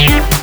you